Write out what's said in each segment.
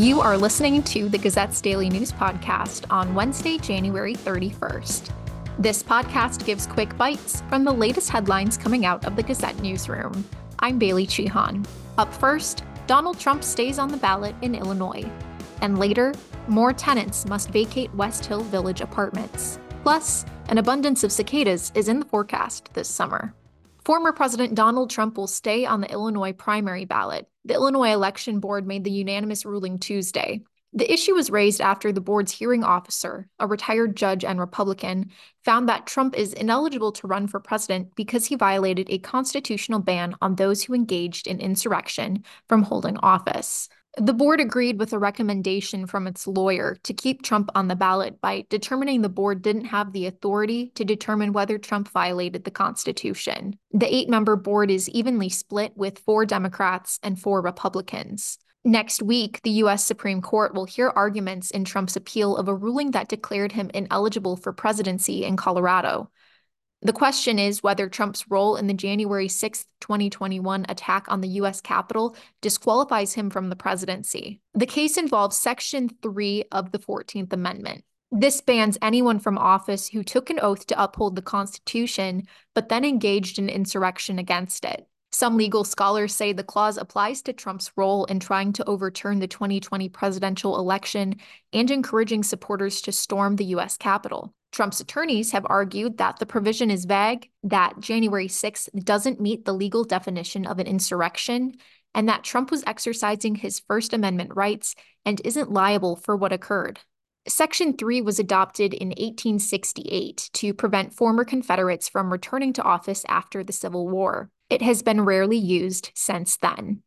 You are listening to the Gazette's Daily News Podcast on Wednesday, January 31st. This podcast gives quick bites from the latest headlines coming out of the Gazette newsroom. I'm Bailey Chihan. Up first, Donald Trump stays on the ballot in Illinois. And later, more tenants must vacate Westhill Village apartments. Plus, an abundance of cicadas is in the forecast this summer. Former President Donald Trump will stay on the Illinois primary ballot. The Illinois Election Board made the unanimous ruling Tuesday. The issue was raised after the board's hearing officer, a retired judge and Republican, found that Trump is ineligible to run for president because he violated a constitutional ban on those who engaged in insurrection from holding office. The board agreed with a recommendation from its lawyer to keep Trump on the ballot by determining the board didn't have the authority to determine whether Trump violated the Constitution. The eight member board is evenly split with four Democrats and four Republicans. Next week, the U.S. Supreme Court will hear arguments in Trump's appeal of a ruling that declared him ineligible for presidency in Colorado. The question is whether Trump's role in the January 6, 2021 attack on the U.S. Capitol disqualifies him from the presidency. The case involves Section 3 of the 14th Amendment. This bans anyone from office who took an oath to uphold the Constitution, but then engaged in insurrection against it. Some legal scholars say the clause applies to Trump's role in trying to overturn the 2020 presidential election and encouraging supporters to storm the U.S. Capitol. Trump's attorneys have argued that the provision is vague, that January 6th doesn't meet the legal definition of an insurrection, and that Trump was exercising his First Amendment rights and isn't liable for what occurred. Section 3 was adopted in 1868 to prevent former Confederates from returning to office after the Civil War. It has been rarely used since then.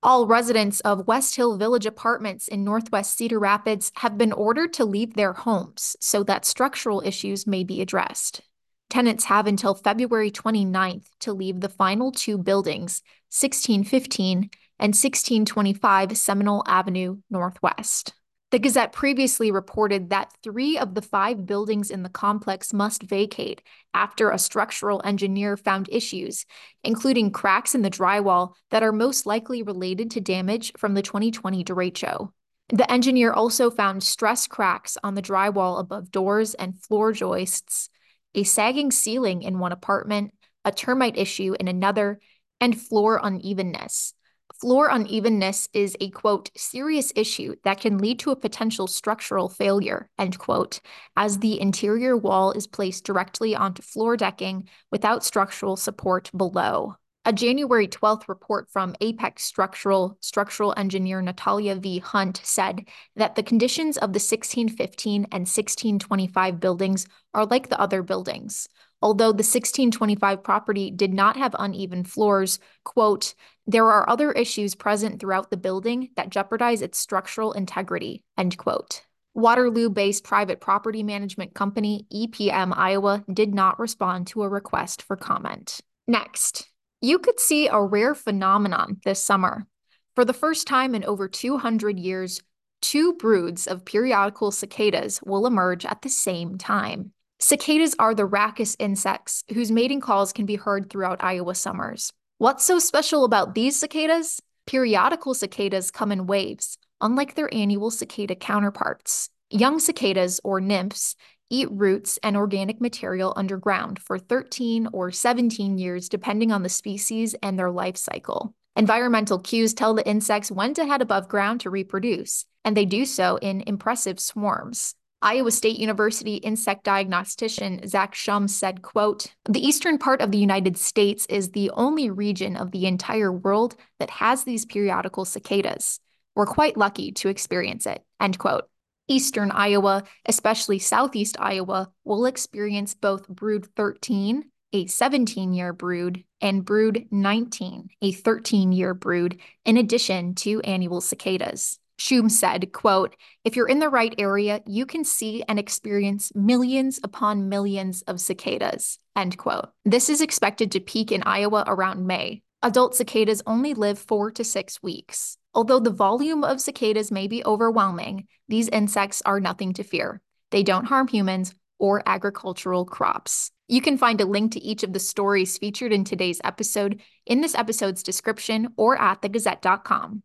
All residents of Westhill Village apartments in Northwest Cedar Rapids have been ordered to leave their homes so that structural issues may be addressed. Tenants have until February 29th to leave the final two buildings, 1615 and 1625 Seminole Avenue Northwest. The Gazette previously reported that three of the five buildings in the complex must vacate after a structural engineer found issues, including cracks in the drywall that are most likely related to damage from the 2020 derecho. The engineer also found stress cracks on the drywall above doors and floor joists, a sagging ceiling in one apartment, a termite issue in another, and floor unevenness. Floor unevenness is a quote, serious issue that can lead to a potential structural failure, end quote, as the interior wall is placed directly onto floor decking without structural support below. A January 12th report from Apex Structural structural engineer Natalia V. Hunt said that the conditions of the 1615 and 1625 buildings are like the other buildings. Although the 1625 property did not have uneven floors, quote, there are other issues present throughout the building that jeopardize its structural integrity, end quote. Waterloo based private property management company EPM Iowa did not respond to a request for comment. Next, you could see a rare phenomenon this summer. For the first time in over 200 years, two broods of periodical cicadas will emerge at the same time. Cicadas are the raucous insects whose mating calls can be heard throughout Iowa summers. What's so special about these cicadas? Periodical cicadas come in waves, unlike their annual cicada counterparts. Young cicadas, or nymphs, eat roots and organic material underground for 13 or 17 years, depending on the species and their life cycle. Environmental cues tell the insects when to head above ground to reproduce, and they do so in impressive swarms. Iowa State University insect diagnostician Zach Schumm said, quote, the eastern part of the United States is the only region of the entire world that has these periodical cicadas. We're quite lucky to experience it, end quote. Eastern Iowa, especially southeast Iowa, will experience both brood 13, a 17 year brood, and brood 19, a 13 year brood, in addition to annual cicadas. Schumm said, quote, if you're in the right area, you can see and experience millions upon millions of cicadas, end quote. This is expected to peak in Iowa around May. Adult cicadas only live four to six weeks. Although the volume of cicadas may be overwhelming, these insects are nothing to fear. They don't harm humans or agricultural crops. You can find a link to each of the stories featured in today's episode in this episode's description or at thegazette.com.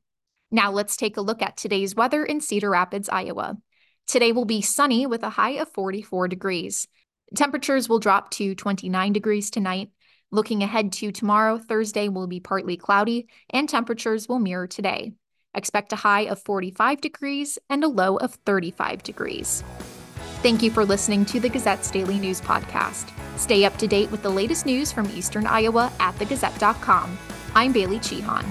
Now let's take a look at today's weather in Cedar Rapids, Iowa. Today will be sunny with a high of 44 degrees. Temperatures will drop to 29 degrees tonight. Looking ahead to tomorrow, Thursday will be partly cloudy and temperatures will mirror today. Expect a high of 45 degrees and a low of 35 degrees. Thank you for listening to the Gazette's Daily News Podcast. Stay up to date with the latest news from Eastern Iowa at thegazette.com. I'm Bailey Chihan.